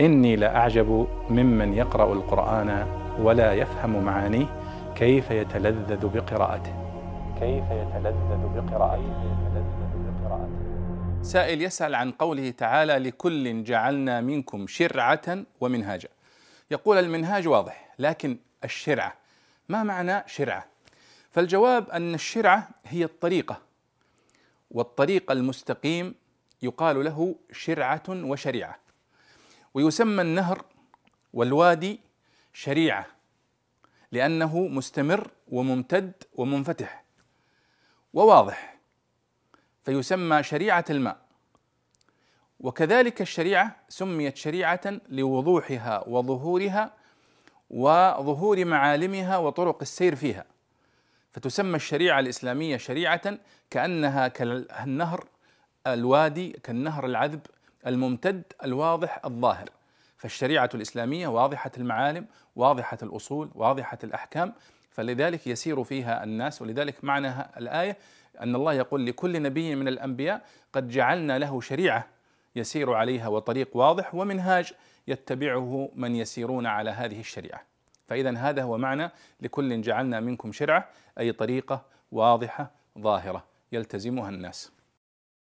إني لأعجب ممن يقرأ القرآن ولا يفهم معانيه كيف يتلذذ بقراءته. كيف يتلذذ بقراءته. سائل يسأل عن قوله تعالى لكل جعلنا منكم شرعة ومنهاجا. يقول المنهاج واضح لكن الشرعة ما معنى شرعة؟ فالجواب أن الشرعة هي الطريقة والطريق المستقيم يقال له شرعة وشريعة. ويسمى النهر والوادي شريعة لأنه مستمر وممتد ومنفتح وواضح فيسمى شريعة الماء. وكذلك الشريعة سميت شريعة لوضوحها وظهورها وظهور معالمها وطرق السير فيها فتسمى الشريعة الإسلامية شريعة كأنها كالنهر الوادي كالنهر العذب الممتد الواضح الظاهر. فالشريعة الإسلامية واضحة المعالم واضحة الأصول واضحة الأحكام فلذلك يسير فيها الناس ولذلك معنى الآية أن الله يقول لكل نبي من الأنبياء قد جعلنا له شريعة يسير عليها وطريق واضح ومنهاج يتبعه من يسيرون على هذه الشريعة. فإذا هذا هو معنى لكل جعلنا منكم شرعة أي طريقة واضحة ظاهرة يلتزمها الناس.